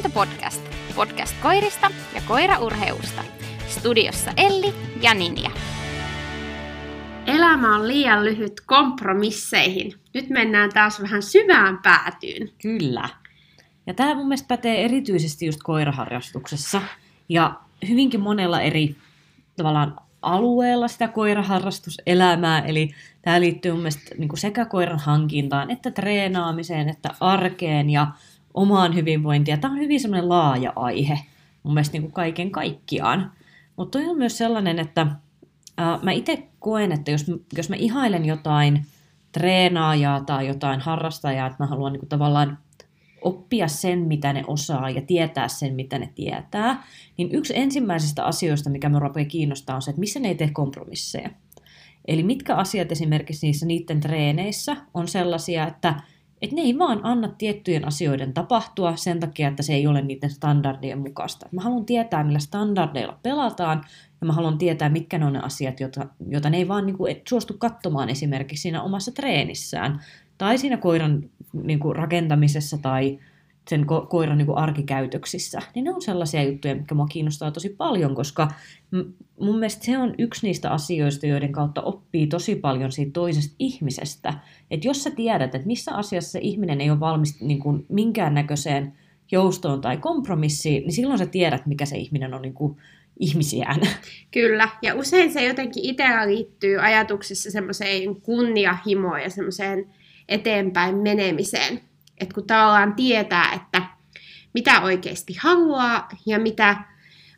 Luontopodcast. Podcast koirista ja koiraurheusta. Studiossa Elli ja Ninja. Elämä on liian lyhyt kompromisseihin. Nyt mennään taas vähän syvään päätyyn. Kyllä. Ja tämä mun mielestä pätee erityisesti just koiraharrastuksessa ja hyvinkin monella eri tavallaan alueella sitä koiraharrastuselämää. Eli tämä liittyy mun mielestä niin kuin sekä koiran hankintaan, että treenaamiseen, että arkeen ja omaan hyvinvointiin. Tämä on hyvin semmoinen laaja aihe mun mielestä niin kuin kaiken kaikkiaan. Mutta on myös sellainen, että ää, mä itse koen, että jos, jos mä ihailen jotain treenaajaa tai jotain harrastajaa, että mä haluan niin kuin tavallaan oppia sen, mitä ne osaa ja tietää sen, mitä ne tietää, niin yksi ensimmäisistä asioista, mikä me rupeaa kiinnostaa, on se, että missä ne ei tee kompromisseja. Eli mitkä asiat esimerkiksi niissä niiden treeneissä on sellaisia, että, että ne ei vaan anna tiettyjen asioiden tapahtua sen takia, että se ei ole niiden standardien mukaista. Mä haluan tietää, millä standardeilla pelataan, ja mä haluan tietää, mitkä ne on ne asiat, joita, joita ne ei vaan niin kuin, suostu katsomaan esimerkiksi siinä omassa treenissään, tai siinä koiran niin kuin rakentamisessa tai sen ko- koiran niin kuin arkikäytöksissä, niin ne on sellaisia juttuja, mitkä mua kiinnostaa tosi paljon, koska mun mielestä se on yksi niistä asioista, joiden kautta oppii tosi paljon siitä toisesta ihmisestä. Että jos sä tiedät, että missä asiassa se ihminen ei ole valmis niin kuin minkäännäköiseen joustoon tai kompromissiin, niin silloin sä tiedät, mikä se ihminen on niin kuin ihmisiään. Kyllä, ja usein se jotenkin itsellä liittyy ajatuksissa semmoiseen kunniahimoon ja semmoiseen eteenpäin menemiseen. Että kun tavallaan tietää, että mitä oikeasti haluaa ja mitä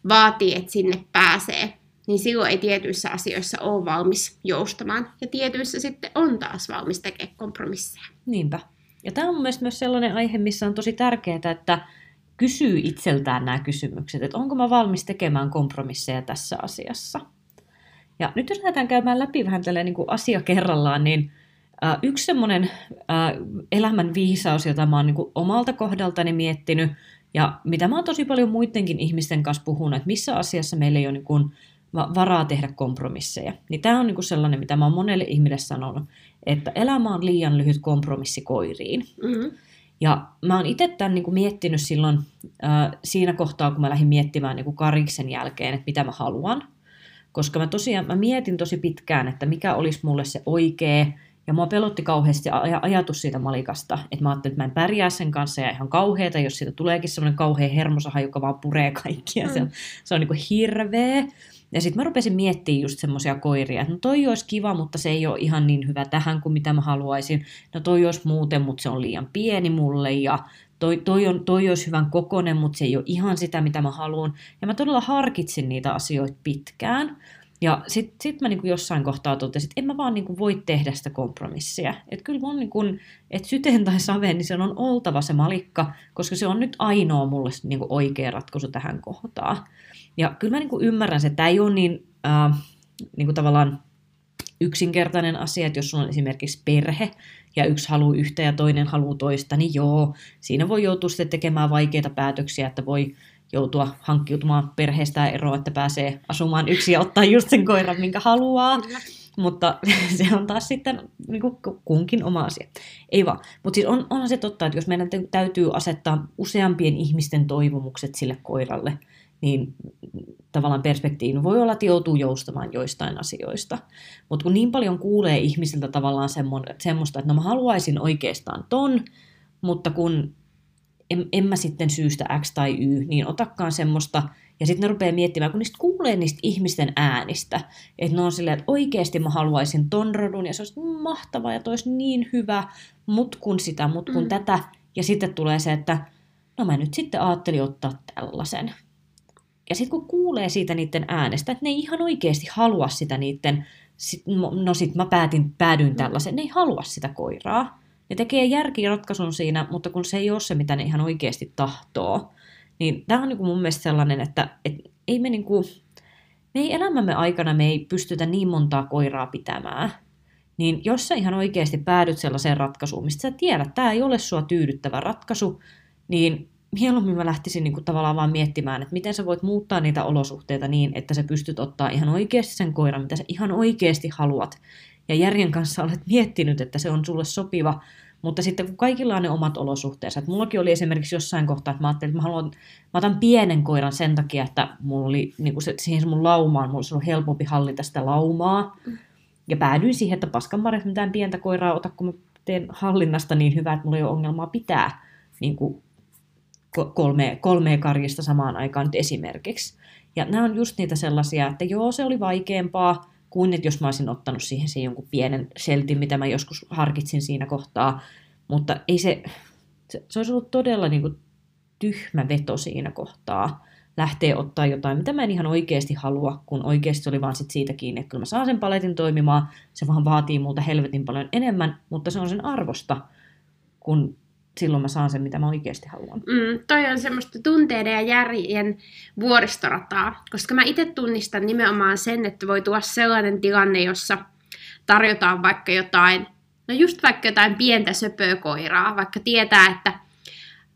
vaatii, että sinne pääsee, niin silloin ei tietyissä asioissa ole valmis joustamaan. Ja tietyissä sitten on taas valmis tekemään kompromisseja. Niinpä. Ja tämä on mun myös sellainen aihe, missä on tosi tärkeää, että kysyy itseltään nämä kysymykset, että onko mä valmis tekemään kompromisseja tässä asiassa. Ja nyt jos lähdetään käymään läpi vähän tällä niin asia kerrallaan, niin Yksi semmoinen elämän viisaus, jota mä oon niin omalta kohdaltani miettinyt, ja mitä mä oon tosi paljon muidenkin ihmisten kanssa puhunut, että missä asiassa meillä ei ole niin kuin varaa tehdä kompromisseja. Niin tämä on niin kuin sellainen, mitä mä oon monelle ihmiselle sanonut, että elämä on liian lyhyt kompromissi koiriin. Mm-hmm. Ja mä oon itse tämän niin kuin miettinyt silloin äh, siinä kohtaa, kun mä lähdin miettimään niin kuin kariksen jälkeen, että mitä mä haluan. Koska mä tosiaan mä mietin tosi pitkään, että mikä olisi mulle se oikea ja mua pelotti kauheasti aj- ajatus siitä malikasta, että mä ajattelin, että mä en pärjää sen kanssa ja ihan kauheeta, jos siitä tuleekin semmoinen kauhea hermosaha, joka vaan puree kaikkia. Mm. Se, se on niin kuin hirveä. Ja sitten mä rupesin miettimään just semmoisia koiria, että no toi olisi kiva, mutta se ei ole ihan niin hyvä tähän kuin mitä mä haluaisin. No toi olisi muuten, mutta se on liian pieni mulle ja toi, toi, on, toi olisi hyvän kokonen, mutta se ei ole ihan sitä, mitä mä haluan. Ja mä todella harkitsin niitä asioita pitkään. Ja sitten sit mä niinku jossain kohtaa totesin, että en mä vaan niinku voi tehdä sitä kompromissia. Että kyllä mun niinku, että syteen tai saveen, niin se on oltava se malikka, koska se on nyt ainoa mulle niinku oikea ratkaisu tähän kohtaan. Ja kyllä mä niinku ymmärrän se, että tämä ei ole niin äh, niinku tavallaan yksinkertainen asia, että jos sulla on esimerkiksi perhe ja yksi haluaa yhtä ja toinen haluaa toista, niin joo, siinä voi joutua sitten tekemään vaikeita päätöksiä, että voi joutua hankkiutumaan perheestään eroon, että pääsee asumaan yksi ja ottaa just sen koiran, minkä haluaa. Kyllä. Mutta se on taas sitten niin kuin kunkin oma asia. Ei vaan. Mutta siis on, onhan se totta, että jos meidän täytyy asettaa useampien ihmisten toivomukset sille koiralle, niin tavallaan perspektiivi voi olla, että joutuu joustamaan joistain asioista. Mutta kun niin paljon kuulee ihmisiltä tavallaan semmoista, että no mä haluaisin oikeastaan ton, mutta kun en, en mä sitten syystä X tai Y, niin otakkaan semmoista, ja sitten ne rupeaa miettimään, kun niistä kuulee niistä ihmisten äänistä, että ne on silleen, että oikeasti mä haluaisin ton rodun, ja se olisi mahtava, ja toisi niin hyvä, mut kun sitä, mut kun mm. tätä, ja sitten tulee se, että no mä nyt sitten ajattelin ottaa tällaisen. Ja sitten kun kuulee siitä niiden äänestä, että ne ei ihan oikeasti halua sitä niiden, no sit mä päätin, päädyin mm. tällaisen, ne ei halua sitä koiraa, ne tekee järkiratkaisun siinä, mutta kun se ei ole se, mitä ne ihan oikeasti tahtoo, niin tämä on niin mun mielestä sellainen, että et ei me, niin kuin, me ei elämämme aikana me ei pystytä niin montaa koiraa pitämään. Niin jos sä ihan oikeasti päädyt sellaiseen ratkaisuun, mistä sä tiedät, että tämä ei ole sua tyydyttävä ratkaisu, niin mieluummin mä lähtisin niin kuin tavallaan vaan miettimään, että miten sä voit muuttaa niitä olosuhteita niin, että sä pystyt ottaa ihan oikeasti sen koiran, mitä sä ihan oikeasti haluat. Ja järjen kanssa olet miettinyt, että se on sulle sopiva, Mutta sitten kun kaikilla on ne omat olosuhteensa, että mullakin oli esimerkiksi jossain kohtaa, että mä ajattelin, että mä haluan, mä otan pienen koiran sen takia, että mulla oli niin kuin se, siihen mun laumaan, mulla olisi ollut helpompi hallita sitä laumaa. Ja päädyin siihen, että paskan marjat mitään pientä koiraa ota, kun mä teen hallinnasta niin hyvää, että mulla ei ole ongelmaa pitää niin kuin kolme, kolmea karjista samaan aikaan nyt esimerkiksi. Ja nämä on just niitä sellaisia, että joo, se oli vaikeampaa, kuin että jos mä olisin ottanut siihen sen jonkun pienen seltin, mitä mä joskus harkitsin siinä kohtaa. Mutta ei se, se, se olisi ollut todella niin kuin tyhmä veto siinä kohtaa lähteä ottaa jotain, mitä mä en ihan oikeasti halua, kun oikeasti oli vaan sit siitä kiinni, että kyllä mä saan sen paletin toimimaan, se vaan vaatii multa helvetin paljon enemmän, mutta se on sen arvosta, kun silloin mä saan sen, mitä mä oikeasti haluan. Mm, toi on semmoista tunteiden ja järjen vuoristorataa, koska mä itse tunnistan nimenomaan sen, että voi tuoda sellainen tilanne, jossa tarjotaan vaikka jotain, no just vaikka jotain pientä söpökoiraa, vaikka tietää, että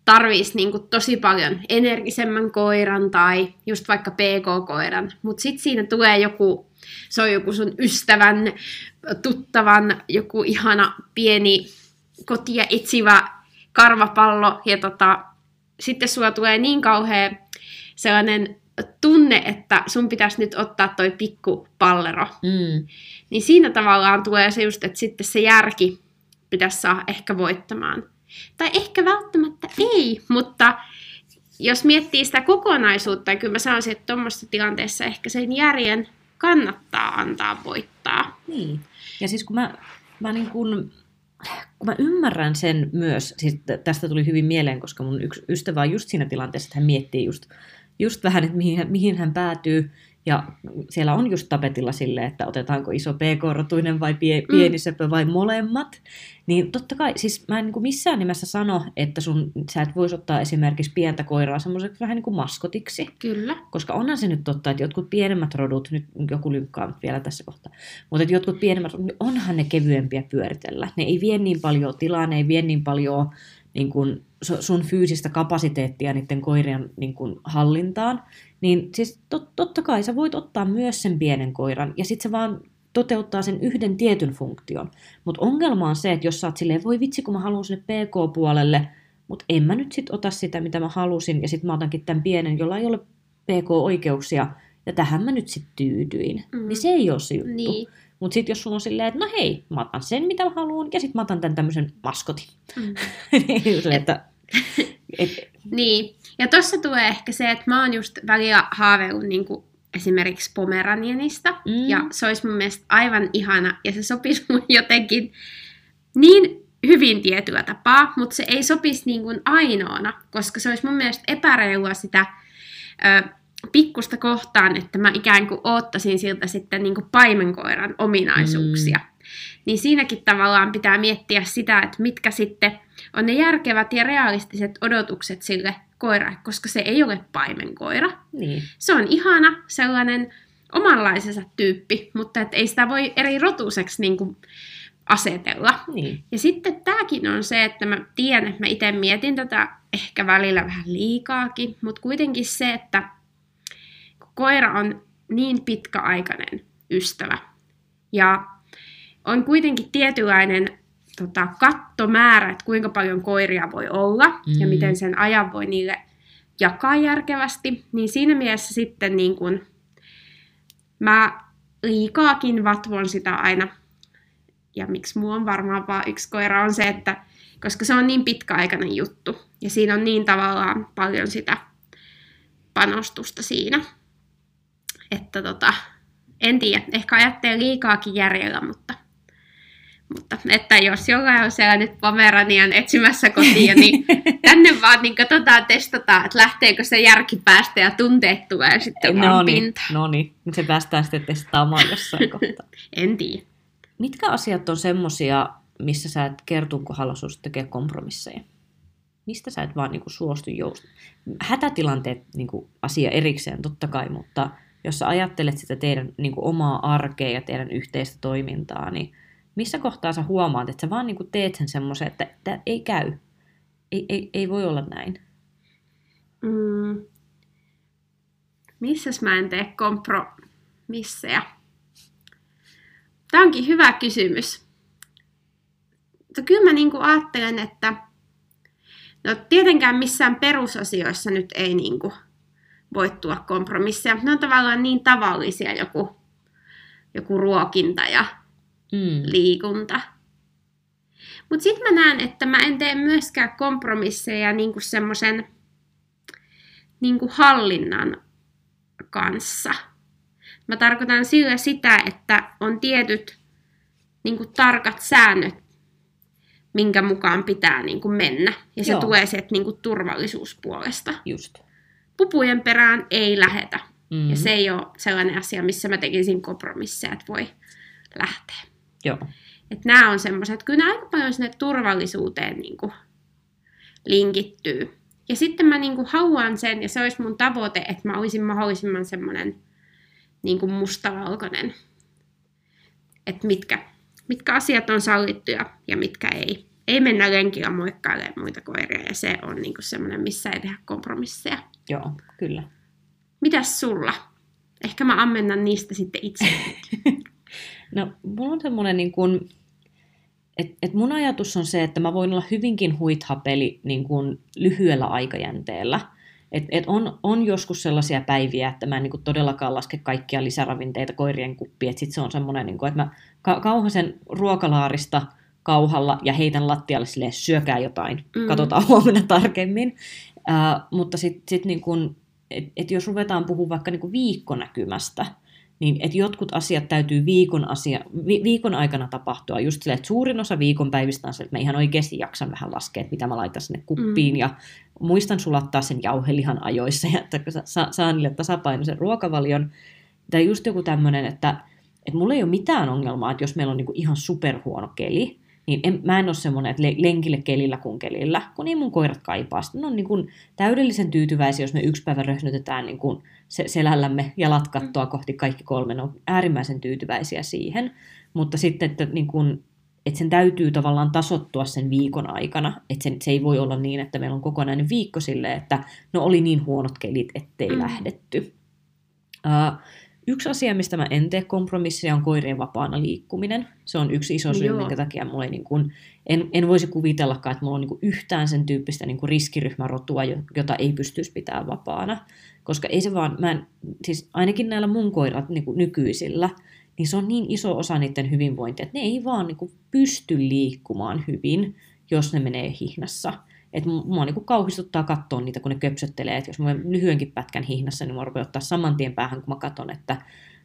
tarvitsisi niinku tosi paljon energisemmän koiran tai just vaikka PK-koiran, mutta sitten siinä tulee joku, se on joku sun ystävän, tuttavan, joku ihana pieni kotia etsivä karvapallo ja tota, sitten sulla tulee niin kauhea sellainen tunne, että sun pitäisi nyt ottaa toi pikku pallero. Mm. Niin siinä tavallaan tulee se just, että sitten se järki pitäisi saada ehkä voittamaan. Tai ehkä välttämättä ei, mutta jos miettii sitä kokonaisuutta, niin kyllä mä sanoisin, että tuommoisessa tilanteessa ehkä sen järjen kannattaa antaa voittaa. Niin. Ja siis kun mä, mä niin kun kun mä ymmärrän sen myös, siis tästä tuli hyvin mieleen, koska mun yksi ystävä on just siinä tilanteessa, että hän miettii just, just vähän, että mihin, mihin hän päätyy, ja siellä on just tapetilla sille, että otetaanko iso pk-rotuinen vai pie, mm. pieni söpö vai molemmat. Niin totta kai, siis mä en niin missään nimessä sano, että sun, sä et voisi ottaa esimerkiksi pientä koiraa semmoiseksi vähän niin kuin maskotiksi. Kyllä. Koska onhan se nyt totta, että jotkut pienemmät rodut, nyt joku lynkkaa vielä tässä kohtaa, mutta että jotkut pienemmät rodut, niin onhan ne kevyempiä pyöritellä. Ne ei vie niin paljon tilaa, ne ei vie niin paljon niin kuin sun fyysistä kapasiteettia niiden koirien niin kuin hallintaan, niin siis tot, totta kai sä voit ottaa myös sen pienen koiran, ja sitten se vaan toteuttaa sen yhden tietyn funktion. Mutta ongelma on se, että jos sä oot silleen, voi vitsi, kun mä haluan sinne PK-puolelle, mutta en mä nyt sit ota sitä, mitä mä halusin, ja sitten mä otankin tämän pienen, jolla ei ole PK-oikeuksia, ja tähän mä nyt sitten tyydyin. Mm. Niin se ei ole se juttu. Niin. Mutta sitten jos sulla on silleen, että no hei, mä otan sen, mitä mä haluan, ja sitten mä otan tämän tämmöisen maskotin. Mm. Niin, että, et... niin. Ja tuossa tulee ehkä se, että mä oon just välillä haaveillut niin esimerkiksi Pomeranianista, mm. ja se olisi mun mielestä aivan ihana, ja se sopisi mun jotenkin niin hyvin tietyllä tapaa, mutta se ei sopisi niin kuin ainoana, koska se olisi mun mielestä epäreilua sitä ö, pikkusta kohtaan, että mä ikään kuin oottaisin siltä sitten niin kuin paimenkoiran ominaisuuksia. Mm. Niin siinäkin tavallaan pitää miettiä sitä, että mitkä sitten on ne järkevät ja realistiset odotukset sille koiralle, koska se ei ole paimenkoira. Niin. Se on ihana sellainen omanlaisensa tyyppi, mutta et ei sitä voi eri rotuiseksi niin kuin asetella. Niin. Ja sitten tämäkin on se, että mä tiedän, että mä itse mietin tätä ehkä välillä vähän liikaakin, mutta kuitenkin se, että koira on niin pitkäaikainen ystävä ja on kuitenkin tietynlainen tota, kattomäärä, että kuinka paljon koiria voi olla mm. ja miten sen ajan voi niille jakaa järkevästi, niin siinä mielessä sitten niin kun, mä liikaakin vatvon sitä aina. Ja miksi mulla on varmaan vaan yksi koira on se, että koska se on niin pitkäaikainen juttu ja siinä on niin tavallaan paljon sitä panostusta siinä. Että tota, en tiedä, ehkä ajattelee liikaakin järjellä, mutta mutta että jos jollain on siellä nyt Pomeranian etsimässä kotia, niin tänne vaan niin katsotaan, testataan, että lähteekö se järki päästä ja tunteet tulee sitten no niin, pintaan. No niin, se päästään sitten testaamaan jossain kohtaa. en tiedä. Mitkä asiat on semmosia, missä sä et kertun kohdalla tekee kompromisseja? Mistä sä et vaan niinku suostu jousta? Hätätilanteet niinku asia erikseen totta kai, mutta jos sä ajattelet sitä teidän niinku omaa arkea ja teidän yhteistä toimintaa, niin missä kohtaa sä huomaat, että sä vaan niin teet sen semmoisen, että tämä ei käy. Ei, ei, ei voi olla näin. Mm. Missäs mä en tee kompromisseja? Tämä onkin hyvä kysymys. Mutta kyllä mä niin kuin ajattelen, että no tietenkään missään perusasioissa nyt ei niin kuin voi tulla kompromisseja. Ne on tavallaan niin tavallisia joku, joku ruokinta ja Mm. liikunta. Mutta sitten mä näen, että mä en tee myöskään kompromisseja niinku semmoisen niinku hallinnan kanssa. Mä tarkoitan sillä sitä, että on tietyt niinku tarkat säännöt, minkä mukaan pitää niinku mennä. Ja se Joo. tulee sieltä niinku turvallisuuspuolesta. Just. Pupujen perään ei lähetä. Mm. Ja se ei ole sellainen asia, missä mä tekisin kompromisseja, että voi lähteä. Joo. Että nämä on semmoiset, että kyllä nämä aika paljon sinne turvallisuuteen niin kuin linkittyy. Ja sitten mä niin kuin haluan sen, ja se olisi mun tavoite, että mä olisin mahdollisimman semmoinen niin kuin mustavalkoinen. Että mitkä, mitkä asiat on sallittuja ja mitkä ei. Ei mennä lenkillä moikkailemaan muita koiria, ja se on niin kuin semmoinen, missä ei tehdä kompromisseja. Joo, kyllä. Mitäs sulla? Ehkä mä ammennan niistä sitten itse. No, mulla on semmoinen, niin kuin, että et mun ajatus on se, että mä voin olla hyvinkin huithapeli niin kuin lyhyellä aikajänteellä. Et, et on, on joskus sellaisia päiviä, että mä en niin kuin todellakaan laske kaikkia lisäravinteita koirien kuppiin. Että sit se on semmoinen, niin kuin, että mä ka- kauhasen ruokalaarista kauhalla ja heitän lattialle silleen, syökää jotain, mm. katsotaan huomenna tarkemmin. Ää, mutta sitten sit niin kuin, et, et jos ruvetaan puhumaan vaikka niin viikkonäkymästä, niin että jotkut asiat täytyy viikon, asia, vi, viikon aikana tapahtua. Just silleen, että suurin osa viikon päivistä on se, että mä ihan oikeasti jaksan vähän laskea, että mitä mä laitan sinne kuppiin. Mm. Ja muistan sulattaa sen jauhelihan ajoissa, ja että sa, sa, saan niille tasapainoisen ruokavalion. Tai just joku tämmöinen, että, että mulla ei ole mitään ongelmaa, että jos meillä on niinku ihan superhuono keli, niin en, mä en ole semmoinen, että le- lenkille kelillä kuin kelillä, kun niin mun koirat kaipaa. Sitten ne on niin kuin täydellisen tyytyväisiä, jos me yksi päivä röhnytetään niin kuin se, selällämme jalat kattoa kohti kaikki kolme. Ne on äärimmäisen tyytyväisiä siihen. Mutta sitten, että, niin kuin, että sen täytyy tavallaan tasottua sen viikon aikana. Että se, se ei voi olla niin, että meillä on kokonainen viikko silleen, että no oli niin huonot kelit, ettei Mm. mm. lähdetty. Uh, Yksi asia, mistä mä en tee kompromisseja, on koirien vapaana liikkuminen. Se on yksi iso syy, Joo. minkä takia mulla ei niin kuin, en, en voisi kuvitellakaan, että mulla on niin kuin yhtään sen tyyppistä niin kuin riskiryhmärotua, jo- jota ei pystyisi pitämään vapaana. Koska ei se vaan, mä en, siis ainakin näillä mun koirat niin nykyisillä, niin se on niin iso osa niiden hyvinvointia, että ne ei vaan niin kuin pysty liikkumaan hyvin, jos ne menee hihnassa. Että mua niin kuin kauhistuttaa katsoa niitä, kun ne köpsöttelee. Että jos mä lyhyenkin pätkän hihnassa, niin mä rupean ottaa saman tien päähän, kun mä katson, että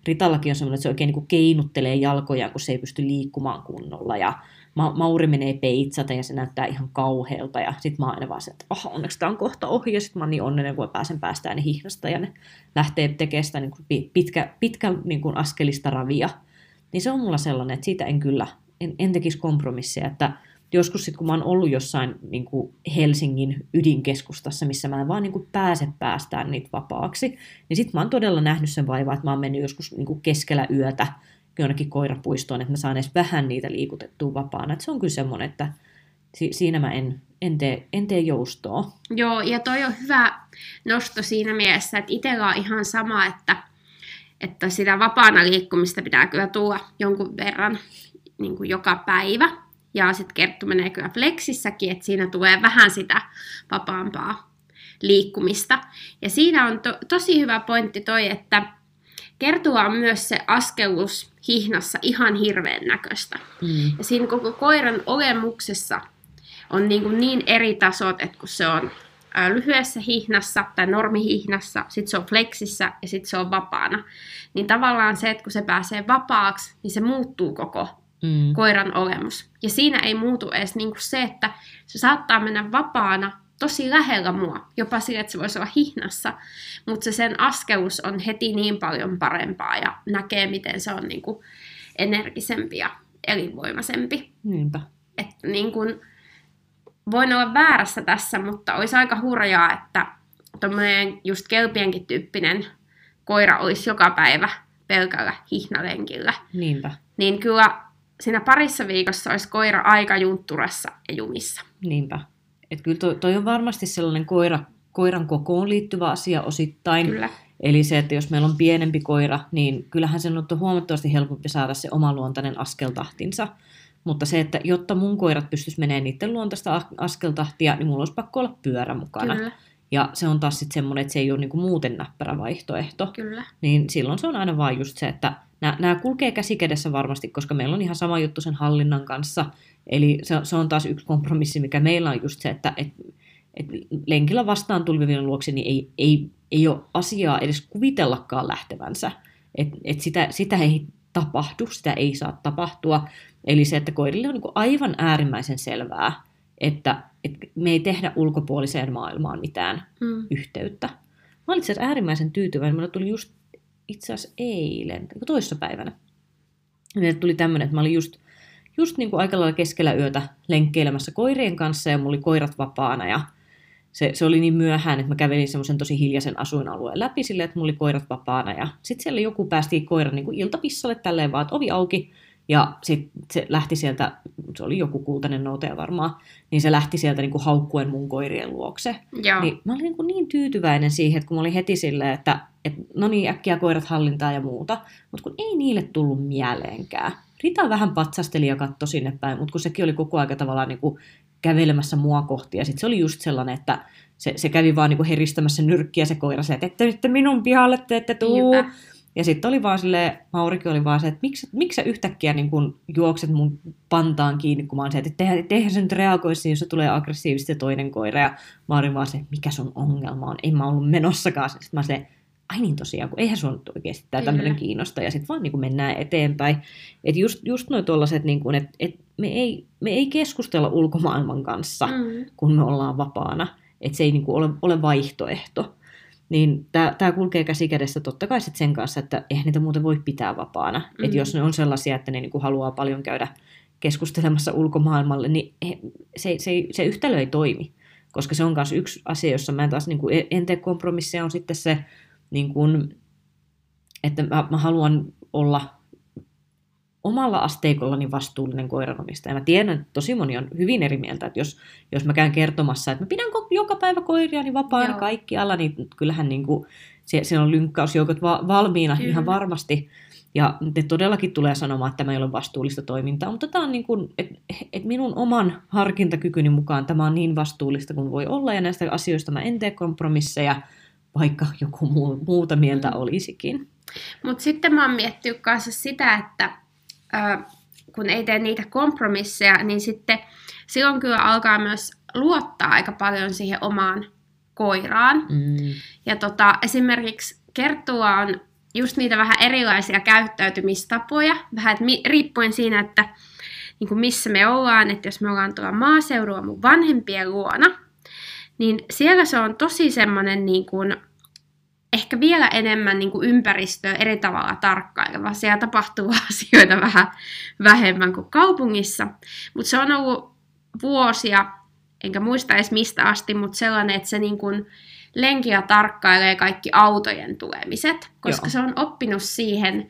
Ritallakin on semmoinen, että se oikein niin keinuttelee jalkojaan, kun se ei pysty liikkumaan kunnolla. Ja Ma- Mauri menee peitsata ja se näyttää ihan kauhealta. Ja sit mä oon aina vaan se, että oh, onneksi tää on kohta ohi. Ja sit mä oon niin onnellinen, kun mä pääsen päästään ne hihnasta ja ne lähtee tekemään sitä niin kuin pi- pitkä, pitkä niin kuin askelista ravia. Niin se on mulla sellainen, että siitä en kyllä, en, en tekisi kompromisseja. Että joskus sitten, kun mä oon ollut jossain niin kuin Helsingin ydinkeskustassa, missä mä en vaan niin kuin pääse päästään niitä vapaaksi, niin sitten mä oon todella nähnyt sen vaivaa, että mä oon mennyt joskus niin kuin keskellä yötä jonnekin koirapuistoon, että mä saan edes vähän niitä liikutettua vapaana. Et se on kyllä semmoinen, että si- siinä mä en, en, tee, en tee joustoa. Joo, ja toi on hyvä nosto siinä mielessä, että itsellä on ihan sama, että, että sitä vapaana liikkumista pitää kyllä tulla jonkun verran niin kuin joka päivä. Ja sitten Kerttu menee kyllä flexissäkin, että siinä tulee vähän sitä vapaampaa liikkumista. Ja siinä on to, tosi hyvä pointti toi, että Kertulla on myös se askelus hihnassa ihan hirveän näköistä. Mm. Ja siinä koko koiran olemuksessa on niin, kuin niin eri tasot, että kun se on lyhyessä hihnassa tai normihihnassa, sitten se on flexissä ja sitten se on vapaana. Niin tavallaan se, että kun se pääsee vapaaksi, niin se muuttuu koko Mm. koiran olemus. Ja siinä ei muutu edes niin kuin se, että se saattaa mennä vapaana tosi lähellä mua, jopa sille, että se voisi olla hihnassa, mutta se sen askelus on heti niin paljon parempaa ja näkee, miten se on niin kuin energisempi ja elinvoimaisempi. Niinpä. Että niin kuin, voin olla väärässä tässä, mutta olisi aika hurjaa, että tuommoinen just kelpienkin tyyppinen koira olisi joka päivä pelkällä hihnalenkillä. Niinpä. Niin kyllä siinä parissa viikossa olisi koira aika juntturassa ja jumissa. Niinpä. Et kyllä toi, toi on varmasti sellainen koira, koiran kokoon liittyvä asia osittain. Kyllä. Eli se, että jos meillä on pienempi koira, niin kyllähän sen on huomattavasti helpompi saada se omaluontainen askeltahtinsa. Mutta se, että jotta mun koirat pystyis menemään niiden luontaista askeltahtia, niin mulla olisi pakko olla pyörä mukana. Kyllä, Ja se on taas sitten semmoinen, että se ei ole niinku muuten näppärä vaihtoehto. kyllä. Niin silloin se on aina vaan just se, että nämä kulkee käsi kädessä varmasti, koska meillä on ihan sama juttu sen hallinnan kanssa. Eli se, se on taas yksi kompromissi, mikä meillä on just se, että et, et lenkillä vastaan tulvivien luokse niin ei, ei, ei ole asiaa edes kuvitellakaan lähtevänsä. Et, et sitä, sitä ei tapahdu, sitä ei saa tapahtua. Eli se, että koirille on niin aivan äärimmäisen selvää, että, että me ei tehdä ulkopuoliseen maailmaan mitään Mm. yhteyttä. Mä olin itse äärimmäisen tyytyväinen. Mulla tuli just itse asiassa eilen, toissapäivänä. Meille tuli tämmöinen, että mä olin just, just niin kuin aika lailla keskellä yötä lenkkeilemässä koirien kanssa ja mulla oli koirat vapaana ja se, se oli niin myöhään, että mä kävelin semmoisen tosi hiljaisen asuinalueen läpi silleen, että mulla oli koirat vapaana ja sitten siellä joku päästi koiran niin kuin iltapissalle tälleen vaan, että ovi auki ja sitten se lähti sieltä, se oli joku kultainen noutaja varmaan, niin se lähti sieltä niin kuin haukkuen mun koirien luokse. Joo. Niin mä olin niin, kuin niin tyytyväinen siihen, että kun mä olin heti silleen, että, että no niin, äkkiä koirat hallintaa ja muuta, mutta kun ei niille tullut mieleenkään. Rita vähän patsasteli ja katsoi sinne päin, mutta kun sekin oli koko ajan tavallaan niin kuin kävelemässä mua kohti, ja sitten se oli just sellainen, että se, se kävi vaan niin kuin heristämässä nyrkkiä se koira, se, että ette nyt minun pihalle, te ette tuu. Niinpä. Ja sitten oli vaan silleen, Maurikin oli vaan se, että miksi, miksi sä yhtäkkiä niin kun juokset mun pantaan kiinni, kun mä oon se, että eihän, eihän se nyt reagoisi, jos se tulee aggressiivisesti se toinen koira. Ja mä olin vaan se, että mikä sun ongelma on, en mä ollut menossakaan. Sitten mä se, ai niin tosiaan, kun eihän sun nyt oikeasti tää Kyllä. tämmöinen kiinnosta. Ja sitten vaan niin mennään eteenpäin. Että just, just noin tuollaiset, niin kun, että et me, ei, me ei keskustella ulkomaailman kanssa, Mm. kun me ollaan vapaana. Että se ei niin kuin ole, ole vaihtoehto. Niin tämä kulkee käsi kädessä totta kai sit sen kanssa, että eihän niitä muuten voi pitää vapaana. Mm. Mm. Että jos ne on sellaisia, että ne niin kuin haluaa paljon käydä keskustelemassa ulkomaailmalle, niin he- se, se, se yhtälö ei toimi. Koska se on myös yksi asia, jossa mä en taas niin kuin, en tee kompromisseja, on sitten se, niin kuin, että mä, mä haluan olla omalla asteikollani vastuullinen koiranomistaja. Mä tiedän, että tosi moni on hyvin eri mieltä, että jos, jos mä käyn kertomassa, että mä pidän joka päivä koiriani vapaana Joo. kaikkialla, niin kyllähän niin kuin, se, siellä on lynkkausjoukot va- valmiina Kyllä. ihan varmasti. Ja ne todellakin tulee sanomaan, että tämä ei ole vastuullista toimintaa, mutta tämä on niin kuin, että et minun oman harkintakykyni mukaan tämä on niin vastuullista kuin voi olla, ja näistä asioista mä en tee kompromisseja, vaikka joku muu, muuta mieltä Mm. olisikin. Mutta sitten mä oon miettinyt kanssa sitä, että ö, kun ei tee niitä kompromisseja, niin sitten silloin kyllä alkaa myös luottaa aika paljon siihen omaan koiraan. Mm. Ja tota, esimerkiksi Kerttulla on just niitä vähän erilaisia käyttäytymistapoja, vähän että mi- riippuen siinä, että niin kuin missä me ollaan, että jos me ollaan tuolla maaseudulla mun vanhempien luona, niin siellä se on tosi semmoinen niin kuin, ehkä vielä enemmän niin kuin ympäristöä eri tavalla tarkkaileva. Siellä tapahtuu asioita vähän vähemmän kuin kaupungissa, mutta se on ollut vuosia, enkä muista edes mistä asti, mutta sellainen, että se niin kuin lenkillä tarkkailee kaikki autojen tulemiset, koska Joo. se on oppinut siihen,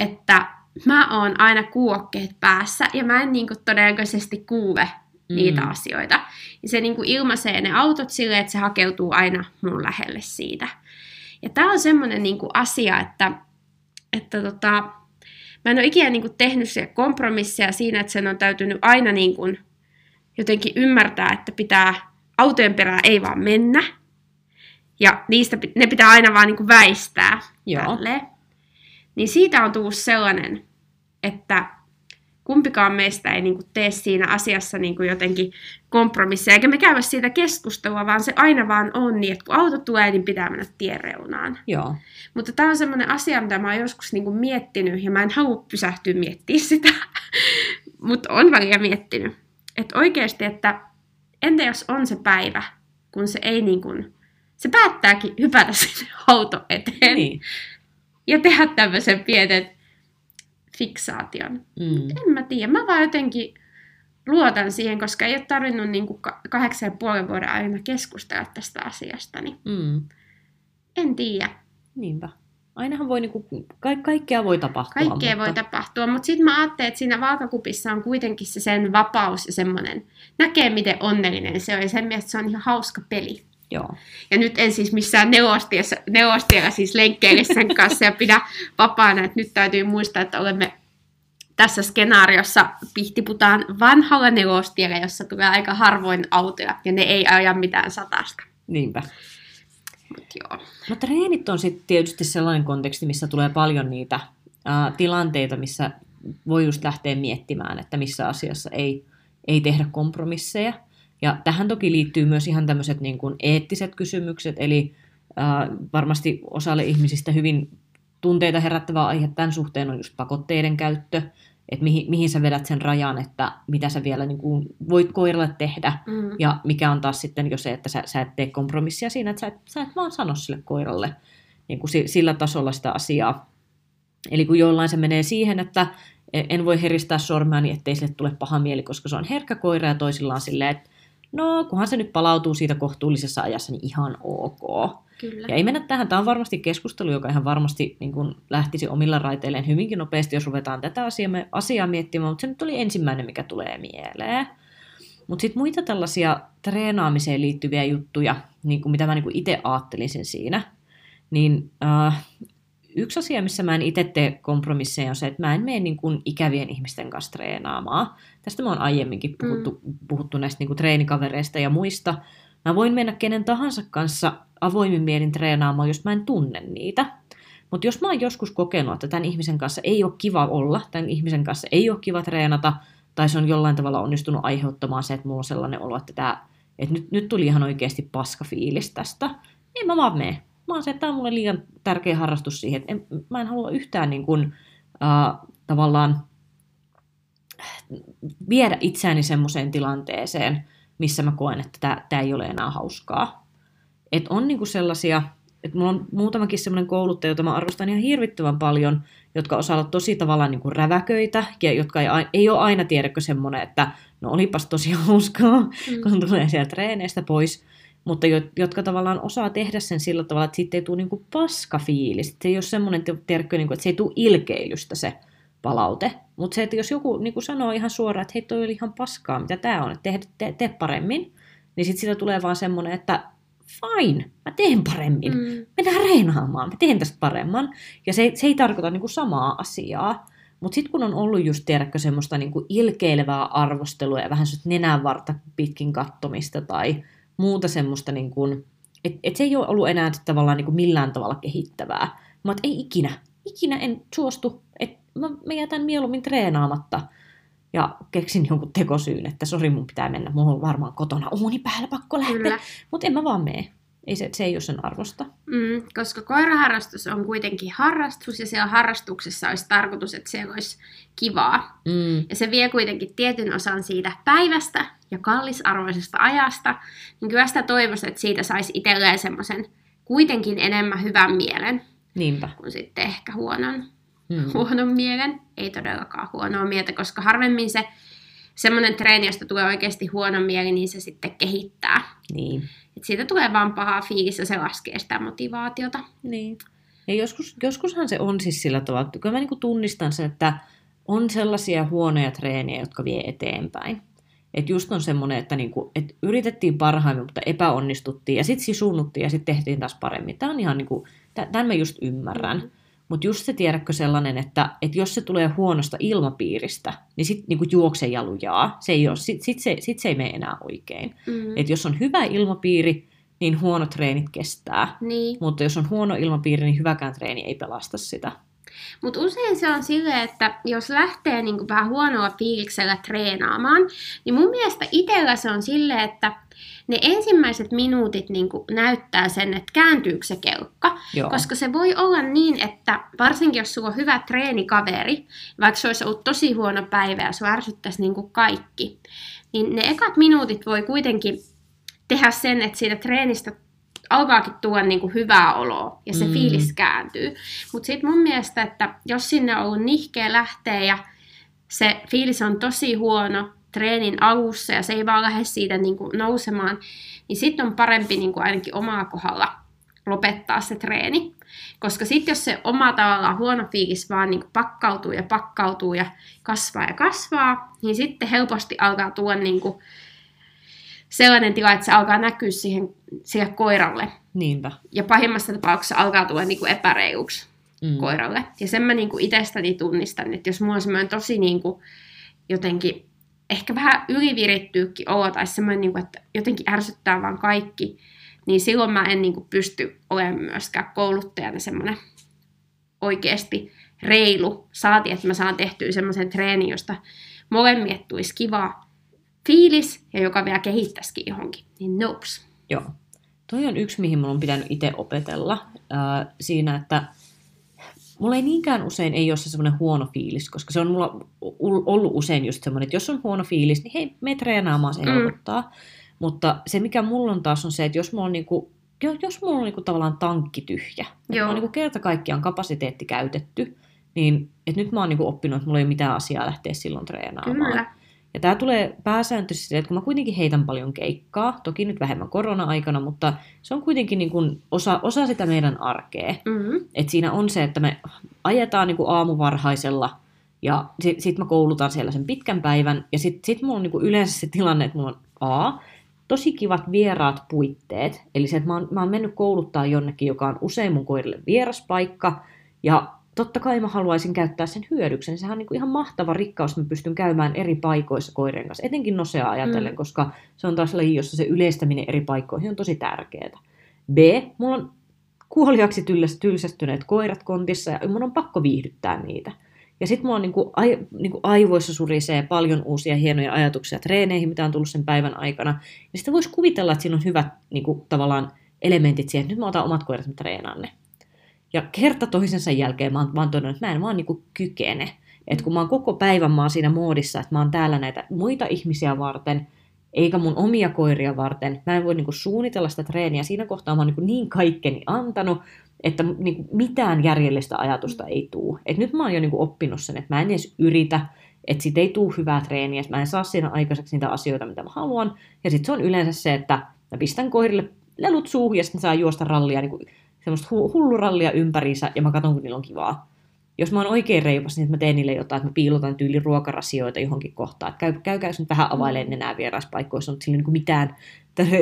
että mä oon aina kuulokkeet päässä ja mä en niin kuin todennäköisesti kuule niitä Mm. asioita. Ja se niin kuin ilmaisee ne autot silleen, että se hakeutuu aina mun lähelle siitä. Ja tämä on semmoinen niin kuin asia, että, että tota, mä en ole ikinä niin kuin tehnyt se kompromisseja siinä, että sen on täytynyt aina niin kuin jotenkin ymmärtää, että pitää autojen perään ei vaan mennä. Ja niistä, ne pitää aina vaan niin kuin väistää. Joo. Tälleen. Niin siitä on tullut sellainen, että kumpikaan meistä ei niin kuin tee siinä asiassa niin kuin jotenkin kompromisseja, eikä me käydä siitä keskustelua, vaan se aina vaan on niin, että kun auto tulee, niin pitää mennä tien reunaan. Joo. Mutta tämä on semmoinen asia, mitä mä oon joskus niin kuin miettinyt, ja mä en halua pysähtyä miettiä sitä, mutta on välillä miettinyt. Että oikeasti, että entä jos on se päivä, kun se ei niin kuin, se päättääkin hypätä sinne auto eteen Niin. ja tehdä tämmöisen pienen fiksaation. Mm. En mä tiedä, mä vaan jotenkin luotan siihen, koska ei ole tarvinnut niin kuin kahdeksan ja puolen vuoden aina keskustella tästä asiasta, niin Mm. en tiedä. Niinpä. Ainahan voi, niinku, ka- kaikkea voi tapahtua. Kaikkea mutta... voi tapahtua, mutta sitten mä ajattelin, että siinä vaakakupissa on kuitenkin se sen vapaus ja semmoinen, näkee miten onnellinen se on ja sen mielestä se on ihan hauska peli. Joo. Ja nyt en siis missään neuvostiellä, neuvostiellä siis lenkkeile sen kanssa ja pidä vapaana, että nyt täytyy muistaa, että olemme tässä skenaariossa pihtiputaan vanhalla nelostiellä, jossa tulee aika harvoin autoja, ja ne ei aja mitään satasta. Niinpä. Mut joo. No treenit on sitten tietysti sellainen konteksti, missä tulee paljon niitä ää, tilanteita, missä voi just lähteä miettimään, että missä asiassa ei, ei tehdä kompromisseja. Ja tähän toki liittyy myös ihan tämmöiset niin kuin eettiset kysymykset, eli ää, varmasti osalle ihmisistä hyvin tunteita herättävä aihe tämän suhteen on just pakotteiden käyttö, että mihin, mihin sä vedät sen rajan, että mitä sä vielä niin kuin voit koiralle tehdä, Mm. ja mikä on taas sitten jo se, että sä, sä et tee kompromissia siinä, että sä et, sä et vaan sano sille koiralle niin kuin si- sillä tasolla sitä asiaa. Eli kun jollain se menee siihen, että en- en voi heristää sormeani, ettei sille tule paha mieli, koska se on herkkä koira ja toisilla on silleen, että no kunhan se nyt palautuu siitä kohtuullisessa ajassa, niin ihan ok. Kyllä. Ja ei mennä tähän, tämä on varmasti keskustelu, joka ihan varmasti niin kuin lähtisi omilla raiteilleen hyvinkin nopeasti, jos ruvetaan tätä asiaa, asiaa miettimään, mutta se nyt oli ensimmäinen, mikä tulee mieleen. Mutta sitten muita tällaisia treenaamiseen liittyviä juttuja, niin kuin mitä mä niin kuin itse ajattelisin siinä, niin äh, yksi asia, missä mä en itse tee kompromisseja, on se, että mä en mene niin kuin ikävien ihmisten kanssa treenaamaan. Tästä mä oon aiemminkin puhuttu, mm. puhuttu näistä niin kuin treenikavereista ja muista. Mä voin mennä kenen tahansa kanssa avoimin mielin treenaamaan, jos mä en tunne niitä. Mutta jos mä oon joskus kokenut, että tämän ihmisen kanssa ei ole kiva olla, tämän ihmisen kanssa ei ole kiva treenata, tai se on jollain tavalla onnistunut aiheuttamaan se, että mulla on sellainen olo, että, tää, että nyt, nyt tuli ihan oikeasti paska fiilis tästä, niin mä vaan mene. Mä oon se, että tämä on mulle liian tärkeä harrastus siihen, että en, mä en halua yhtään niin kuin, äh, tavallaan viedä itseäni semmoiseen tilanteeseen, missä mä koen, että tämä ei ole enää hauskaa. Et on niinku sellaisia, että mulla on muutamakin semmoinen kouluttaja, jota mä arvostan ihan hirvittävän paljon, jotka osaa olla tosi tavallaan niinku räväköitä, ja jotka ei, ei ole aina tiedäkö semmoinen, että no olipas tosi hauskaa, mm. kun tulee sieltä treeneistä pois, mutta jo, jotka tavallaan osaa tehdä sen sillä tavalla, että siitä ei tule niinku paska fiilis. Se ei ole semmoinen, tiedätkö, niinku, että se ei tule ilkeilystä se palaute. Mutta se, että jos joku niinku sanoo ihan suoraan, että hei toi oli ihan paskaa, mitä tämä on, että tee, tee, tee paremmin, niin sitten siitä tulee vaan semmoinen, että fine, mä teen paremmin. Mm. Mennään reenaamaan, mä teen tästä paremman. Ja se, se ei tarkoita niinku samaa asiaa. Mutta sitten kun on ollut just, tiedätkö, semmoista niinku ilkeilevää arvostelua ja vähän semmoista nenänvarta pitkin kattomista tai muuta semmoista, niinku, että et se ei ole ollut enää tavallaan niinku millään tavalla kehittävää. Mä oot, ei ikinä, ikinä en suostu, että mä, mä jätän mieluummin treenaamatta. Ja keksin jonkun tekosyyn, että sori mun pitää mennä, mulla on varmaan kotona uuni päällä, pakko lähteä. Mutta en mä vaan mene. Ei se, se ei ole sen arvosta. Mm, koska koiraharrastus on kuitenkin harrastus ja siellä harrastuksessa olisi tarkoitus, että siellä olisi kivaa. Mm. Ja se vie kuitenkin tietyn osan siitä päivästä ja kallisarvoisesta ajasta, niin kyllä sitä toivoisi, että siitä saisi itselleen semmoisen kuitenkin enemmän hyvän mielen Niinpä. kuin sitten ehkä huonon, Mm. huonon mielen. Ei todellakaan huonoa mieltä, koska harvemmin se semmoinen treeni, josta tulee oikeasti huono mieli, niin se sitten kehittää. Niin. Et siitä tulee vaan paha fiilis ja se laskee sitä motivaatiota. niin. Ja joskus, joskushan se on siis sillä tavalla, että kyllä mä niin tunnistan sen, että on sellaisia huonoja treenejä, jotka vie eteenpäin. Että just on semmoinen, että niinku, et yritettiin parhaimme, mutta epäonnistuttiin ja sitten sisunnuttiin ja sitten tehtiin taas paremmin. Tämä on ihan niinku, tämän mä just ymmärrän. Mm. Mutta just se tiedätkö sellainen, että, että jos se tulee huonosta ilmapiiristä, niin sitten niinku juokse ja lujaa. Se ei ole, sit, sit, se, sit se ei mene enää oikein. Mm. Et jos on hyvä ilmapiiri, niin huonot treenit kestää. Niin. Mutta jos on huono ilmapiiri, niin hyväkään treeni ei pelasta sitä. Mutta usein se on silleen, että jos lähtee niinku vähän huonolla fiiliksellä treenaamaan, niin mun mielestä itsellä se on silleen, että ne ensimmäiset minuutit niinku näyttää sen, että kääntyykö se kelkka. Joo. Koska se voi olla niin, että varsinkin jos sulla on hyvä treenikaveri, vaikka se olisi ollut tosi huono päivä ja se ärsyttäisi niinku kaikki, niin ne ekat minuutit voi kuitenkin tehdä sen, että siitä treenistä alkaakin tuoda niinku hyvää oloa ja se Mm. fiilis kääntyy. Mutta sitten mun mielestä, että jos sinne on ollut nihkeä lähtee ja se fiilis on tosi huono treenin alussa ja se ei vaan lähde siitä niinku nousemaan, niin sitten on parempi niinku ainakin omaa kohdalla lopettaa se treeni. Koska sitten jos se oma tavallaan huono fiilis vaan niinku pakkautuu ja pakkautuu ja kasvaa ja kasvaa, niin sitten helposti alkaa tuoda niinku sellainen tila, että se alkaa näkyä siihen, sille koiralle. Niinpä. Ja pahimmassa tapauksessa alkaa tulla niinku epäreiluksi. mm. koiralle. Ja sen mä niinku itsestäni tunnistan, että jos mulla on semmoinen tosi niinku, jotenkin ehkä vähän ylivirittyykin olo tai semmoinen, niinku, että jotenkin ärsyttää vaan kaikki, niin silloin mä en niinku pysty olemaan myöskään kouluttajana semmoinen oikeasti reilu. Saati, että mä saan tehtyä semmoisen treenin, josta molemmille tulisi kiva fiilis ja joka vielä kehittäisikin johonkin. Niin nops. Joo. Toi on yksi, mihin mulla on pitänyt itse opetella. Äh, siinä, että mulla ei niinkään usein ei ole se semmoinen huono fiilis, koska se on mulla ollut usein just semmoinen, että jos on huono fiilis, niin hei, me treenaamaan se mm. helpottaa. Mutta se, mikä mulla on taas on se, että jos mulla on niinku, jos mulla on niinku tavallaan tankki tyhjä, että on niinku kerta kaikkiaan kapasiteetti käytetty, niin että nyt mä oon niinku oppinut, että mulla ei ole mitään asiaa lähteä silloin treenaamaan. Kyllä. Ja tämä tulee pääsääntöisesti, että kun mä kuitenkin heitän paljon keikkaa, toki nyt vähemmän korona-aikana, mutta se on kuitenkin niin kuin osa, osa sitä meidän arkea. Mm-hmm. Et siinä on se, että me ajetaan niin kuin aamuvarhaisella ja sitten sit mä koulutan siellä sen pitkän päivän. Ja sitten sit mulla on niin kuin yleensä se tilanne, että mulla on A, tosi kivat vieraat puitteet. Eli se, että mä oon, mä oon mennyt kouluttaa jonnekin, joka on usein mun koirille vieras paikka. Ja totta kai mä haluaisin käyttää sen hyödyksen. Sehän on niin kuin ihan mahtava rikkaus, että mä pystyn käymään eri paikoissa koirien kanssa, etenkin nosea ajatellen, mm. koska se on taas laji, jossa se yleistäminen eri paikkoihin on tosi tärkeää. B, mulla on kuoliaksi tylsästyneet koirat kontissa ja mun on pakko viihdyttää niitä. Ja sitten mulla on niinku, ai, niinku aivoissa surisee paljon uusia hienoja ajatuksia treeneihin, mitä on tullut sen päivän aikana. Ja sitten voisi kuvitella, että siinä on hyvät niinku, tavallaan elementit siihen, että nyt mä otan omat koirat, mä treenaan ne. Ja kerta toisensa jälkeen mä oon, mä oon todennut, että mä en vaan niinku kykene. Että kun mä oon koko päivän mä oon siinä moodissa, että mä oon täällä näitä muita ihmisiä varten, eikä mun omia koiria varten. Mä en voi niinku suunnitella sitä treeniä. Siinä kohtaa mä oon niinku niin kaikkeni antanut, että niinku mitään järjellistä ajatusta ei tuu. Et nyt mä oon jo niinku oppinut sen, että mä en edes yritä, että sit ei tuu hyvää treeniä, mä en saa siinä aikaiseksi niitä asioita, mitä mä haluan. Ja sitten se on yleensä se, että mä pistän koirille lelut suuhun ja sitten saa juosta rallia niin semmoista hullurallia ympäriinsä ja mä katson, kun niillä on kivaa. Jos mä oon oikein reipas, niin mä teen niille jotain, että mä piilotan tyyli ruokarasioita johonkin kohtaan. Että käy, käykää nyt vähän availemaan nenää vieraspaikoissa, on sillä niin kuin mitään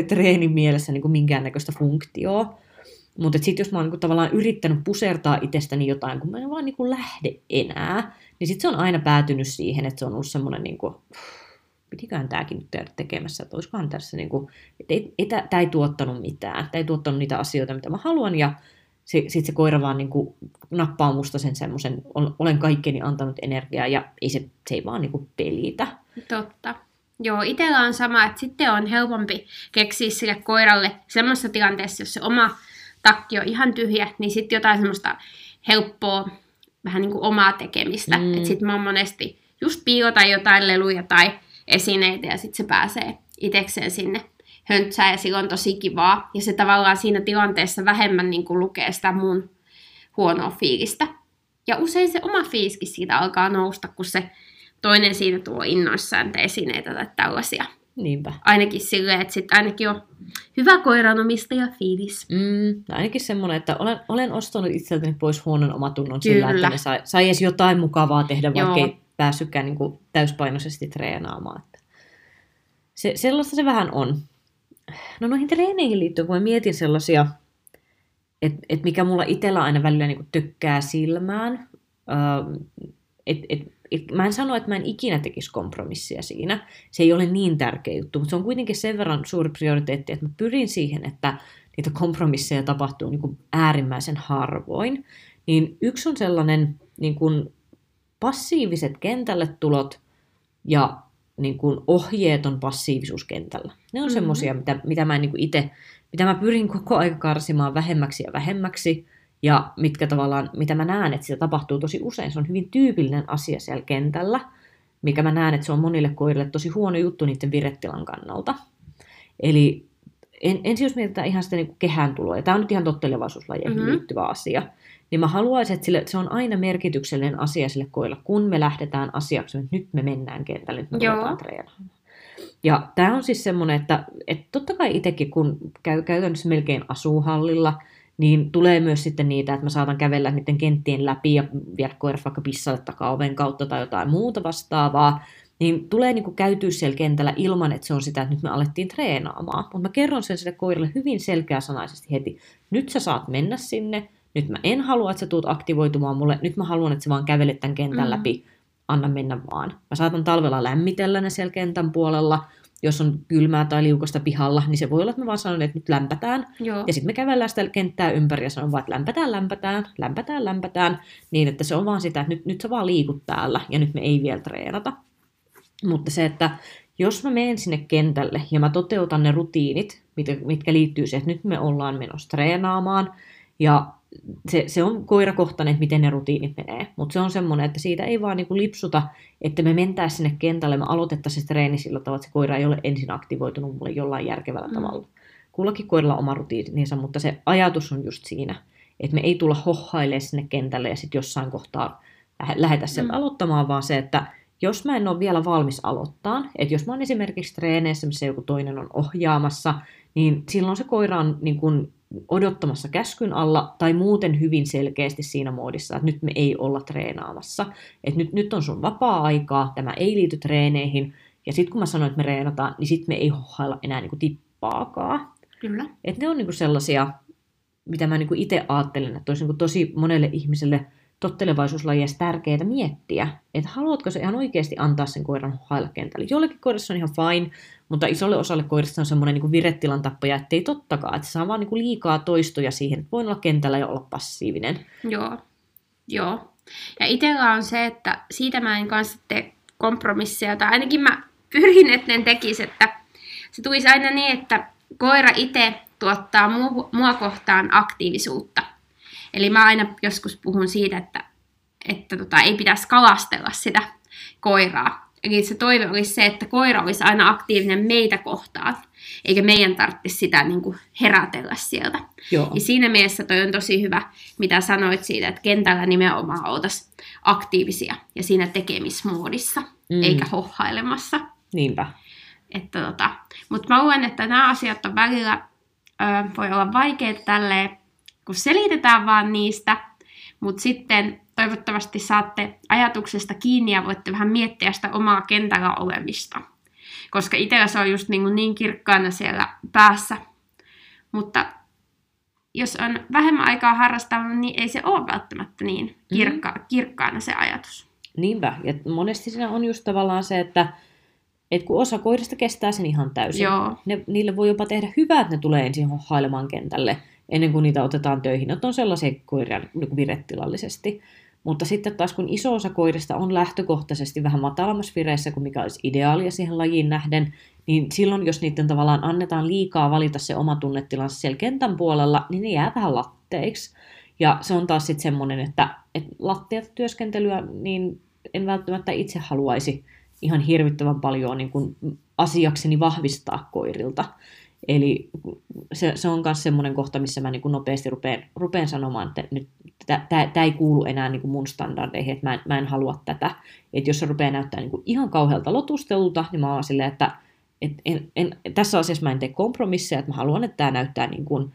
treenin mielessä niin minkäännäköistä funktioa. Mutta sitten jos mä oon niin kuin tavallaan yrittänyt pusertaa itsestäni jotain, kun mä en vaan niin kuin lähde enää, niin sitten se on aina päätynyt siihen, että se on ollut semmoinen niin kuin, pitikään tämäkin nyt tehdä tekemässä, että olisikohan tässä, niin kuin, että ei, ei, tämä ei tuottanut mitään, tämä ei tuottanut niitä asioita, mitä mä haluan, ja sitten se koira vaan niin kuin, nappaa musta sen semmoisen, olen kaikkeni antanut energiaa, ja ei se, se ei vaan niin kuin, pelitä. Totta. Joo, itsellä on sama, että sitten on helpompi keksiä sille koiralle semmoisessa tilanteessa, jos se oma takki on ihan tyhjä, niin sitten jotain semmoista helppoa, vähän niin kuin omaa tekemistä. Mm. Että sitten mä oon monesti just piilota jotain leluja tai esineitä ja sitten se pääsee itekseen sinne höntsään ja silloin on tosi kivaa. Ja se tavallaan siinä tilanteessa vähemmän niin kuin lukee sitä mun huonoa fiilistä. Ja usein se oma fiiliskin siitä alkaa nousta, kun se toinen siinä tuo innoissaan esineitä tai tällaisia. Niinpä. Ainakin silleen, että sitten ainakin on hyvä koiranomistaja fiilis. Mm, no ainakin semmoinen, että olen, olen ostanut itseltäni pois huonon omatunnon Kyllä. sillä, että ne sai, sai edes jotain mukavaa tehdä, vaikka ei päässytkään niin kuin täyspainoisesti treenaamaan. Että se, sellaista se vähän on. No noihin treeneihin liittyen, kun mä mietin sellaisia, että et mikä mulla itsellä aina välillä niin tykkää silmään, että et, et, mä en sano, että mä en ikinä tekisi kompromissia siinä. Se ei ole niin tärkeä juttu, mutta se on kuitenkin sen verran suuri prioriteetti, että mä pyrin siihen, että niitä kompromisseja tapahtuu niin kuin äärimmäisen harvoin. Niin yksi on sellainen niin kuin passiiviset kentälle tulot ja niin kuin ohjeeton passiivisuus kentällä. Ne on mm-hmm. semmoisia, mitä, mitä mä niin itse, mitä mä pyrin koko aika karsimaan vähemmäksi ja vähemmäksi, ja mitkä tavallaan, mitä mä näen, että sitä tapahtuu tosi usein. Se on hyvin tyypillinen asia siellä kentällä, mikä mä näen, että se on monille koirille tosi huono juttu niiden virettilan kannalta. Eli en, ensin jos mietitään ihan sitä niin kehään tuloa, ja tämä on nyt ihan tottelevaisuuslajeihin mm-hmm. liittyvä asia, niin mä haluaisin, että, sille, että se on aina merkityksellinen asia sille koilla, kun me lähdetään asiaksi, että nyt me mennään kentälle, nyt me Joo. ruvetaan treenaamaan. Ja tämä on siis semmoinen, että, että totta kai itsekin, kun käy, käytännössä melkein asuuhallilla, niin tulee myös sitten niitä, että mä saatan kävellä niiden kenttien läpi ja viedä koirat vaikka pissalle takaoven kautta tai jotain muuta vastaavaa, niin tulee niin kuin käytyä siellä kentällä ilman, että se on sitä, että nyt me alettiin treenaamaan. Mutta mä kerron sen sille koiralle hyvin selkeäsanaisesti heti, nyt sä saat mennä sinne, nyt mä en halua, että sä tuut aktivoitumaan mulle, nyt mä haluan, että sä vaan kävelet tämän kentän Mm. läpi, anna mennä vaan. Mä saatan talvella lämmitellä ne siellä kentän puolella, jos on kylmää tai liukasta pihalla, niin se voi olla, että mä vaan sanon, että nyt lämpätään. Joo. Ja sitten me kävellään sitä kenttää ympäri ja sanon vaan, että lämpätään, lämpätään, lämpätään, lämpätään, niin että se on vaan sitä, että nyt, nyt sä vaan liikut täällä ja nyt me ei vielä treenata. Mutta se, että jos mä menen sinne kentälle ja mä toteutan ne rutiinit, mitkä, mitkä liittyy siihen, että nyt me ollaan menossa treenaamaan, ja se, se on koirakohtainen, että miten ne rutiinit menee, mutta se on semmoinen, että siitä ei vaan niinku lipsuta, että me mentäisiin sinne kentälle, me aloitettaisiin se treeni sillä tavalla, että se koira ei ole ensin aktivoitunut mulle jollain järkevällä Mm. tavalla. Kullakin koiralla on oma rutiininsa, mutta se ajatus on just siinä, että me ei tulla hohailemaan sinne kentälle ja sitten jossain kohtaa lähe- lähetä sieltä Mm. mm. aloittamaan, vaan se, että jos mä en ole vielä valmis aloittaa, että jos mä oon esimerkiksi treeneissä, missä joku toinen on ohjaamassa, niin silloin se koira on niin kuin odottamassa käskyn alla tai muuten hyvin selkeästi siinä moodissa, että nyt me ei olla treenaamassa. Että nyt, nyt on sun vapaa-aikaa, tämä ei liity treeneihin, ja sitten kun mä sanoin, että me treenataan, niin sitten me ei hohailla enää niin kuin tippaakaan. Kyllä. Et ne on niinku sellaisia, mitä mä niinku itse ajattelen, että olisi niinku tosi monelle ihmiselle tottelevaisuuslajeissa tärkeää miettiä, että haluatko se ihan oikeasti antaa sen koiran hailla kentälle. Jollekin koirassa on ihan fine, mutta isolle osalle koirista on semmoinen niinku viretilan tappaja, että ei tottakaan, että se saa vaan niinku liikaa toistoja siihen, että voin olla kentällä ja olla passiivinen. Joo. Joo. Ja itsellä on se, että siitä mä en kanssa tee kompromisseja, tai ainakin mä pyrin, että ne tekis, että se tulisi aina niin, että koira itse tuottaa mu- mua kohtaan aktiivisuutta. Eli mä aina joskus puhun siitä, että, että tota, ei pitäisi kalastella sitä koiraa. Eli se toive olisi se, että koira olisi aina aktiivinen meitä kohtaan, eikä meidän tarvitsisi sitä niin kuin herätellä sieltä. Joo, Ja siinä mielessä toi on tosi hyvä, mitä sanoit siitä, että kentällä nimenomaan oltaisiin aktiivisia ja siinä tekemismoodissa, mm. Mm. eikä hohailemassa. niinpä. Että tota, Mutta mä luulen, että nämä asiat on välillä, ö, voi olla vaikeita tälleen, kun selitetään vaan niistä, mutta sitten toivottavasti saatte ajatuksesta kiinni ja voitte vähän miettiä sitä omaa kentällä olemista. Koska itsellä se on just niin, niin kirkkaana siellä päässä. Mutta jos on vähemmän aikaa harrastanut, niin ei se ole välttämättä niin kirkka- kirkkaana se ajatus. Niinpä. Ja monesti siinä on just tavallaan se, että et kun osa koirista kestää sen ihan täysin. Joo. Ne, niille voi jopa tehdä hyvää, että ne tulee ensin hohailemaan kentälle ennen kuin niitä otetaan töihin. Ne on sellaisia koiria niin kuin virettilallisesti. Mutta sitten taas kun iso osa koirista on lähtökohtaisesti vähän matalammassa vireissä kuin mikä olisi ideaalia siihen lajiin nähden, niin silloin jos niiden tavallaan annetaan liikaa valita se oma tunnetilansa siellä kentän puolella, niin ne jää vähän latteiksi. Ja se on taas sitten semmoinen, että, että lattiat työskentelyä, niin en välttämättä itse haluaisi ihan hirvittävän paljon niin kuin asiakseni vahvistaa koirilta. Eli se, se on myös semmoinen kohta, missä mä niin kuin nopeasti rupean, rupean sanomaan, että nyt tämä ei kuulu enää niin kuin mun standardeihin, että mä en, mä en halua tätä. Että jos se rupeaa näyttää niin kuin ihan kauhealta lotustelulta, niin mä oon silleen, että et en, en, tässä asiassa mä en tee kompromisseja, että mä haluan, että tämä näyttää niin kuin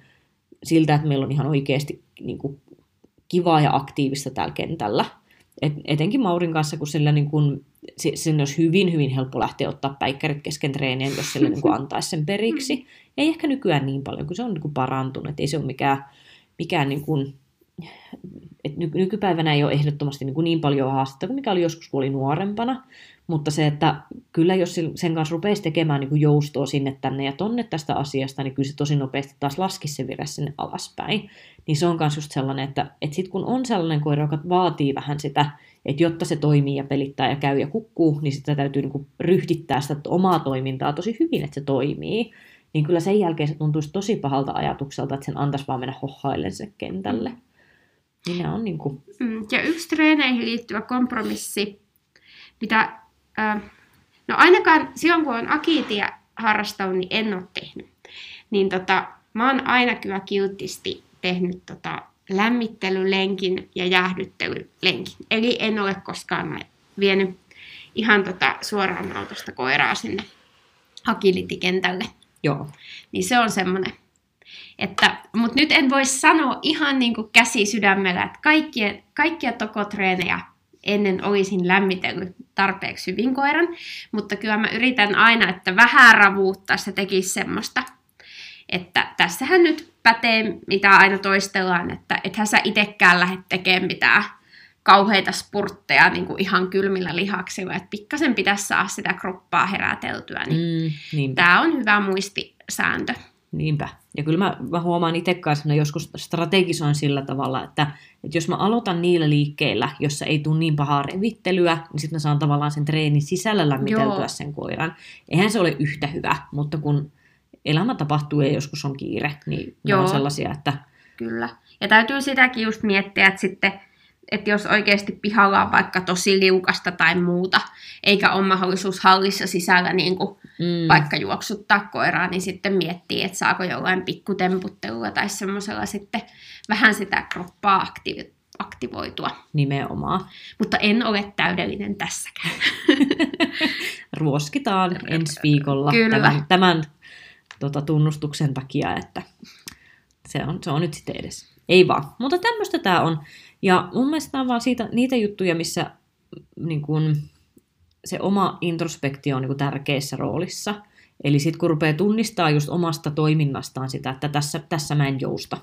siltä, että meillä on ihan oikeasti niin kuin kivaa ja aktiivista täällä kentällä. Et, etenkin Maurin kanssa, kun sillä niin kun, se, sen olisi hyvin, hyvin helppo lähteä ottaa päikkärit kesken treenien, jos sille niin antaisi sen periksi. Ei ehkä nykyään niin paljon, kun se on niin kuin parantunut. Et ei se ole mikään, mikään niin kuin, et ny, nykypäivänä ei ole ehdottomasti niin, kuin niin paljon haastetta kuin mikä oli joskus, kun oli nuorempana. Mutta se, että kyllä jos sen kanssa rupeisi tekemään niin kuin joustoa sinne tänne ja tonne tästä asiasta, niin kyllä se tosi nopeasti taas laskisi se vire sinne alaspäin. Niin se on myös just sellainen, että, että sitten kun on sellainen koira, joka vaatii vähän sitä, että jotta se toimii ja pelittää ja käy ja kukkuu, niin sitä täytyy niin kuin ryhdittää sitä omaa toimintaa tosi hyvin, että se toimii. Niin kyllä sen jälkeen se tuntuisi tosi pahalta ajatukselta, että sen antaisi vaan mennä hohailen se kentälle. Niin ne on niin kuin... Ja yksi treeneihin liittyvä kompromissi, mitä... Äh, no ainakaan silloin, kun on akiitia harrastanut, niin en ole tehnyt. Niin tota, mä oon aina kyllä kiltisti tehnyt tota lämmittelylenkin ja jäähdyttelylenkin. Eli en ole koskaan vienyt ihan tota suoraan autosta koiraa sinne agility-kentälle. Joo. Niin se on semmoinen. Että, mutta nyt en voi sanoa ihan niin kuin käsi sydämellä, että kaikkia, kaikkia tokotreenejä ennen olisin lämmitellyt tarpeeksi hyvin koiran, mutta kyllä mä yritän aina, että vähän ravuuttaa se tekisi semmoista, että tässähän nyt pätee, mitä aina toistellaan, että ethän sä itsekään lähde tekemään mitään kauheita spurtteja niin kuin ihan kylmillä lihaksilla, että pikkasen pitäisi saada sitä kroppaa heräteltyä, niin Mm, tämä on hyvä muistisääntö. Niinpä. Ja kyllä mä, mä huomaan itse kanssa, että joskus strategisoin sillä tavalla, että, että jos mä aloitan niillä liikkeillä, jossa ei tule niin pahaa revittelyä, niin sitten mä saan tavallaan sen treenin sisällä lämmiteltyä Joo. sen koiran. Eihän se ole yhtä hyvä, mutta kun elämä tapahtuu ja joskus on kiire, niin ne on Joo. sellaisia, että Kyllä. Ja täytyy sitäkin just miettiä, että sitten että jos oikeasti pihalla on vaikka tosi liukasta tai muuta, eikä ole mahdollisuus hallissa sisällä niin kuin mm, vaikka juoksuttaa koiraa, niin sitten miettii, että saako jollain pikkutemputtelulla tai semmoisella sitten vähän sitä kroppaa aktivi- aktivoitua. nimenomaan Mutta en ole täydellinen tässäkään. ruoskitaan ensi viikolla Kyllä. tämän, tämän tota, tunnustuksen takia, että se on, se on nyt sitten edes. Ei vaan. Mutta tämmöistä tämä on. Ja mun mielestä on vaan siitä, niitä juttuja, missä niin kun, se oma introspektio on niin kun tärkeässä roolissa. Eli sitten kun rupeaa tunnistaa just omasta toiminnastaan sitä, että tässä, tässä mä en jousta,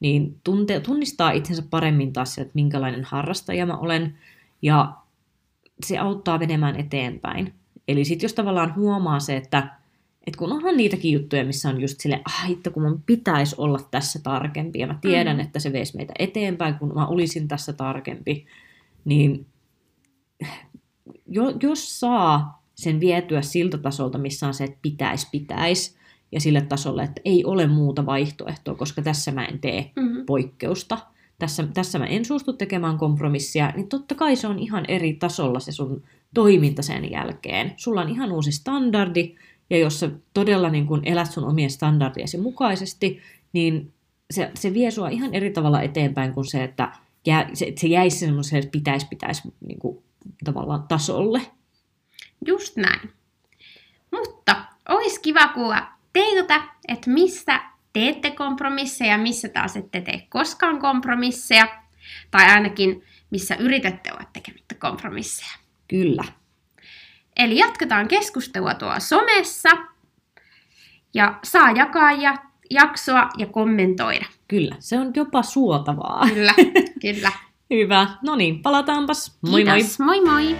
niin tunte, tunnistaa itsensä paremmin taas, että minkälainen harrastaja mä olen, ja se auttaa menemään eteenpäin. Eli sitten jos tavallaan huomaa se, että, että kun onhan niitäkin juttuja, missä on just sille, ah hitto, kun mun pitäisi olla tässä tarkempi, ja mä tiedän, Mm. että se veisi meitä eteenpäin, kun mä olisin tässä tarkempi, niin jo, jos saa sen vietyä siltä tasolta, missä on se, että pitäisi, pitäisi, ja sille tasolle, että ei ole muuta vaihtoehtoa, koska tässä mä en tee Mm-hmm. poikkeusta, tässä, tässä mä en suostu tekemään kompromissia, niin totta kai se on ihan eri tasolla se sun toiminta sen jälkeen. Sulla on ihan uusi standardi, ja jos sä todella niin kun elät sun omien standardiesi mukaisesti, niin se, se vie sua ihan eri tavalla eteenpäin kuin se, että jää, se, se jäisi semmoiselle, että pitäisi, pitäisi niin kuin, tavallaan tasolle. Just näin. Mutta olisi kiva kuulla teiltä, että missä teette kompromisseja, missä taas ette tee koskaan kompromisseja, tai ainakin missä yritätte olla tekemättä kompromisseja. Kyllä. Eli jatketaan keskustelua tuolla somessa, ja saa jakaa ja jaksoa ja kommentoida. Kyllä, se on jopa suotavaa. Kyllä, kyllä. Hyvä. No niin, palataanpas. Moi moi. Kiitos. moi moi!